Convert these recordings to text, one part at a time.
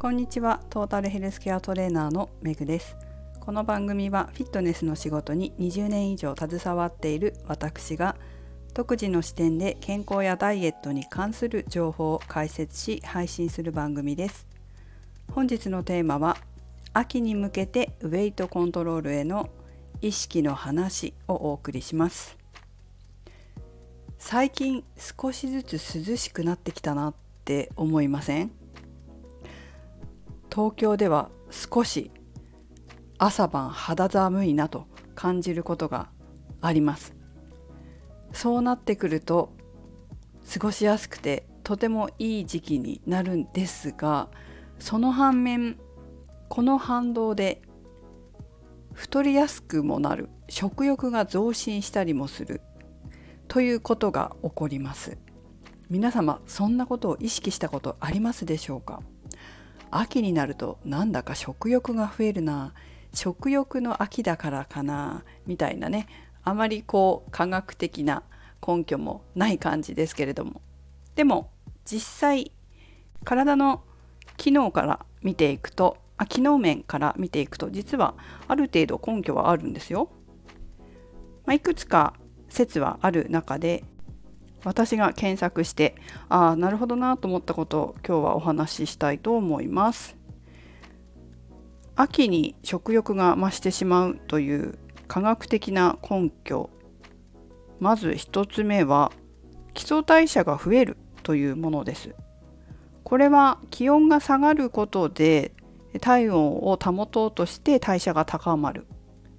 こんにちは。トータルヘルスケアトレーナーのめぐです。この番組はフィットネスの仕事に20年以上携わっている私が独自の視点で健康やダイエットに関する情報を解説し配信する番組です。本日のテーマは秋に向けてウェイトコントロールへの意識の話をお送りします。最近少しずつ涼しくなってきたなって思いません？東京では少し朝晩肌寒いなと感じることがあります。そうなってくると過ごしやすくてとてもいい時期になるんですがその反面この反動で太りやすくもなる食欲が増進したりもするということが起こります。皆様そんなことを意識したことありますでしょうか？秋になるとなんだか食欲が増えるな。食欲の秋だからかな。みたいなね。あまりこう科学的な根拠もない感じですけれども。でも実際体の機能から見ていくとあ機能面から見ていくと実はある程度根拠はあるんですよ。まあ、いくつか説はある中で私が検索してああなるほどなと思ったことを今日はお話ししたいと思います。秋に食欲が増してしまうという科学的な根拠まず1つ目は基礎代謝が増えるというものです。これは気温が下がることで体温を保とうとして代謝が高まる、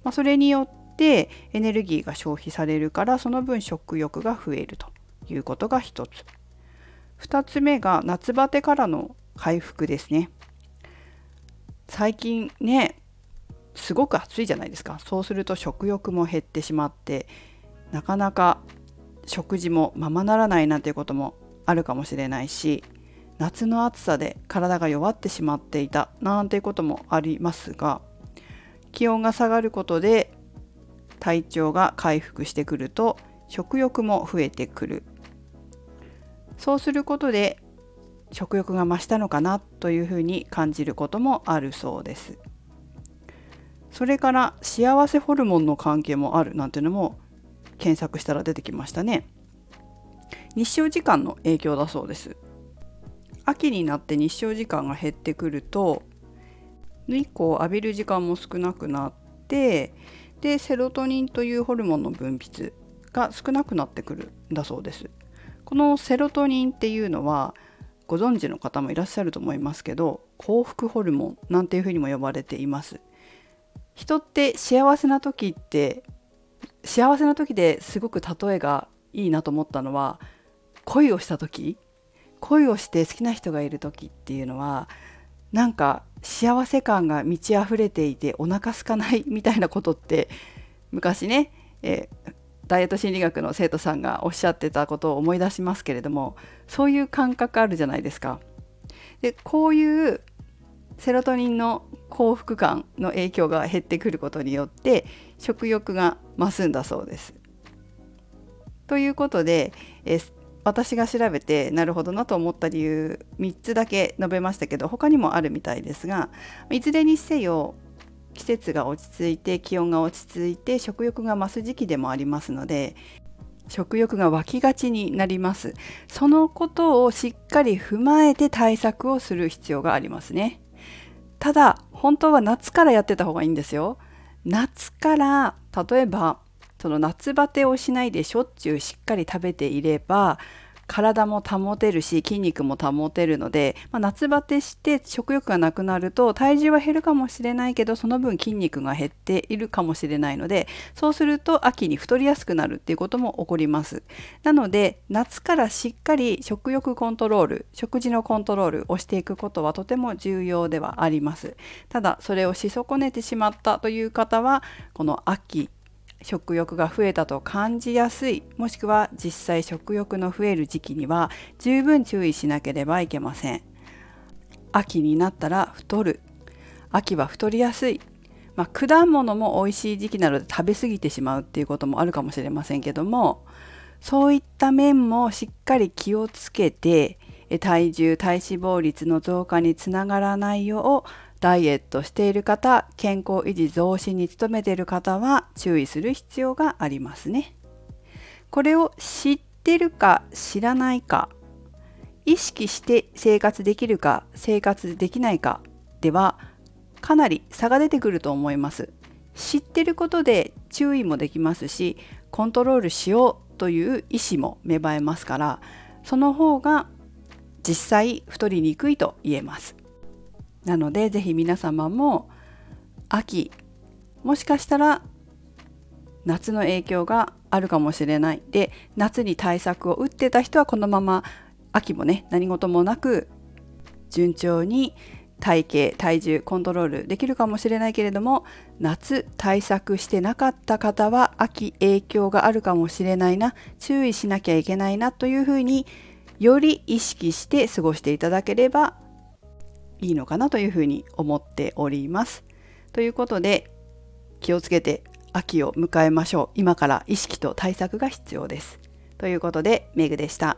まあ、それによってエネルギーが消費されるからその分食欲が増えるということが1つ。2つ目が夏バテからの回復ですね。最近ねすごく暑いじゃないですか。そうすると食欲も減ってしまってなかなか食事もままならないなんていうこともあるかもしれないし夏の暑さで体が弱ってしまっていたなんていうこともありますが気温が下がることで体調が回復してくると食欲も増えてくる。そうすることで食欲が増したのかなというふうに感じることもあるそうです。それから幸せホルモンの関係もあるなんていうのも検索したら出てきましたね。日照時間の影響だそうです。秋になって日照時間が減ってくると日光を浴びる時間も少なくなってでセロトニンというホルモンの分泌が少なくなってくるんだそうです。このセロトニンっていうのはご存知の方もいらっしゃると思いますけど幸福ホルモンなんていうふうにも呼ばれています。人って幸せな時って幸せな時ですごく例えがいいなと思ったのは恋をした時恋をして好きな人がいる時っていうのはなんか幸せ感が満ち溢れていてお腹空かないみたいなことって昔ね、え、ダイエット心理学の生徒さんがおっしゃってたことを思い出しますけれどもそういう感覚あるじゃないですか。でこういうセロトニンの幸福感の影響が減ってくることによって食欲が増すんだそうです。ということでえ私が調べてなるほどなと思った理由3つだけ述べましたけど他にもあるみたいですがいずれにせよ季節が落ち着いて気温が落ち着いて食欲が増す時期でもありますので食欲が湧きがちになります。そのことをしっかり踏まえて対策をする必要がありますね。ただ本当は夏からやってた方がいいんですよ。夏から例えばその夏バテをしないでしょっちゅうしっかり食べていれば体も保てるし筋肉も保てるので、まあ、夏バテして食欲がなくなると体重は減るかもしれないけどその分筋肉が減っているかもしれないのでそうすると秋に太りやすくなるっていうことも起こります。なので夏からしっかり食欲コントロール食事のコントロールをしていくことはとても重要ではあります。ただそれをし損ねてしまったという方はこの秋食欲が増えたと感じやすい。もしくは実際食欲の増える時期には十分注意しなければいけません。秋になったら太る。秋は太りやすい、まあ、果物も美味しい時期なので食べ過ぎてしまうっていうこともあるかもしれませんけどもそういった面もしっかり気をつけて体重体脂肪率の増加につながらないようダイエットしている方健康維持増進に努めている方は注意する必要がありますね。これを知ってるか知らないか意識して生活できるか生活できないかではかなり差が出てくると思います。知ってることで注意もできますしコントロールしようという意思も芽生えますからその方が実際太りにくいと言えます。なので是非皆様も秋もしかしたら夏の影響があるかもしれない。で夏に対策を打ってた人はこのまま秋もね何事もなく順調に体型体重コントロールできるかもしれないけれども夏対策してなかった方は秋影響があるかもしれないな注意しなきゃいけないなというふうにより意識して過ごしていただければいいのかなというふうに思っております。ということで気をつけて秋を迎えましょう。今から意識と対策が必要です。ということでメグでした。